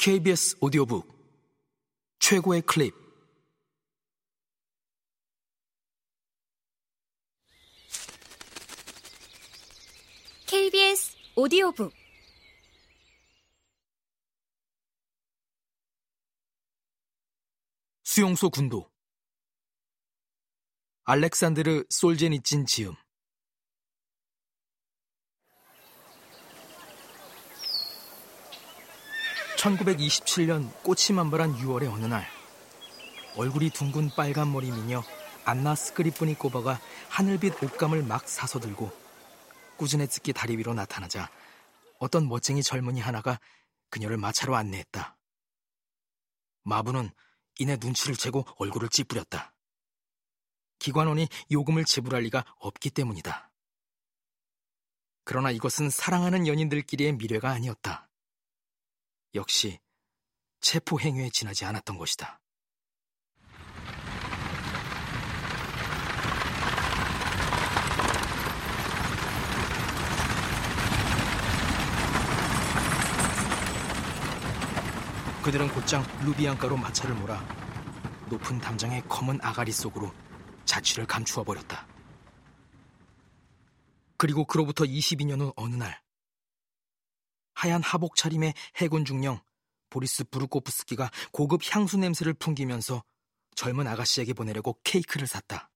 KBS 오디오북 최고의 클립. KBS 오디오북. 수용소 군도. 알렉산드르 솔제니친 지음 1927년 꽃이 만발한 6월의 어느 날 얼굴이 둥근 빨간 머리 미녀 안나 스크리프니 꼬바가 하늘빛 옷감을 막 사서 들고 꾸즈네츠키 다리 위로 나타나자 어떤 멋쟁이 젊은이 하나가 그녀를 마차로 안내했다. 마부는 이내 눈치를 채고 얼굴을 찌푸렸다. 기관원이 요금을 지불할 리가 없기 때문이다. 그러나 이것은 사랑하는 연인들끼리의 미래가 아니었다. 역시 체포 행위에 지나지 않았던 것이다. 그들은 곧장 루비앙가로 마차를 몰아 높은 담장의 검은 아가리 속으로 자취를 감추어 버렸다. 그리고 그로부터 22년 후 어느 날 하얀 하복 차림의 해군 중령 보리스 부르코프스키가 고급 향수 냄새를 풍기면서 젊은 아가씨에게 보내려고 케이크를 샀다.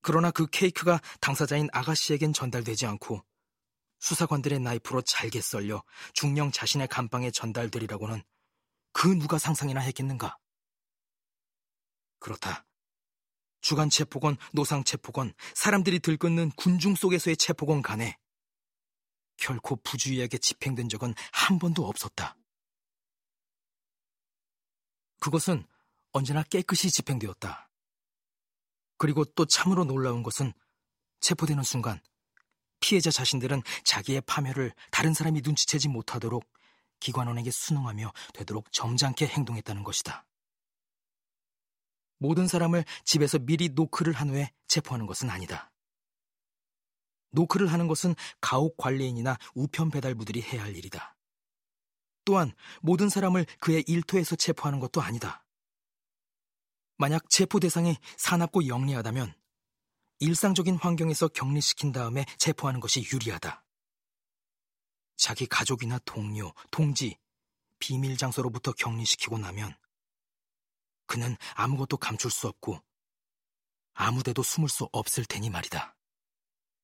그러나 그 케이크가 당사자인 아가씨에겐 전달되지 않고 수사관들의 나이프로 잘게 썰려 중령 자신의 감방에 전달되리라고는 그 누가 상상이나 했겠는가? 그렇다. 주간 체포건, 노상 체포건, 사람들이 들끓는 군중 속에서의 체포건 간에 결코 부주의하게 집행된 적은 한 번도 없었다. 그것은 언제나 깨끗이 집행되었다. 그리고 또 참으로 놀라운 것은 체포되는 순간 피해자 자신들은 자기의 파멸을 다른 사람이 눈치채지 못하도록 기관원에게 순응하며 되도록 점잖게 행동했다는 것이다. 모든 사람을 집에서 미리 노크를 한 후에 체포하는 것은 아니다. 노크를 하는 것은 가옥 관리인이나 우편 배달부들이 해야 할 일이다. 또한 모든 사람을 그의 일터에서 체포하는 것도 아니다. 만약 체포 대상이 사납고 영리하다면 일상적인 환경에서 격리시킨 다음에 체포하는 것이 유리하다. 자기 가족이나 동료, 동지, 비밀 장소로부터 격리시키고 나면 그는 아무것도 감출 수 없고 아무데도 숨을 수 없을 테니 말이다.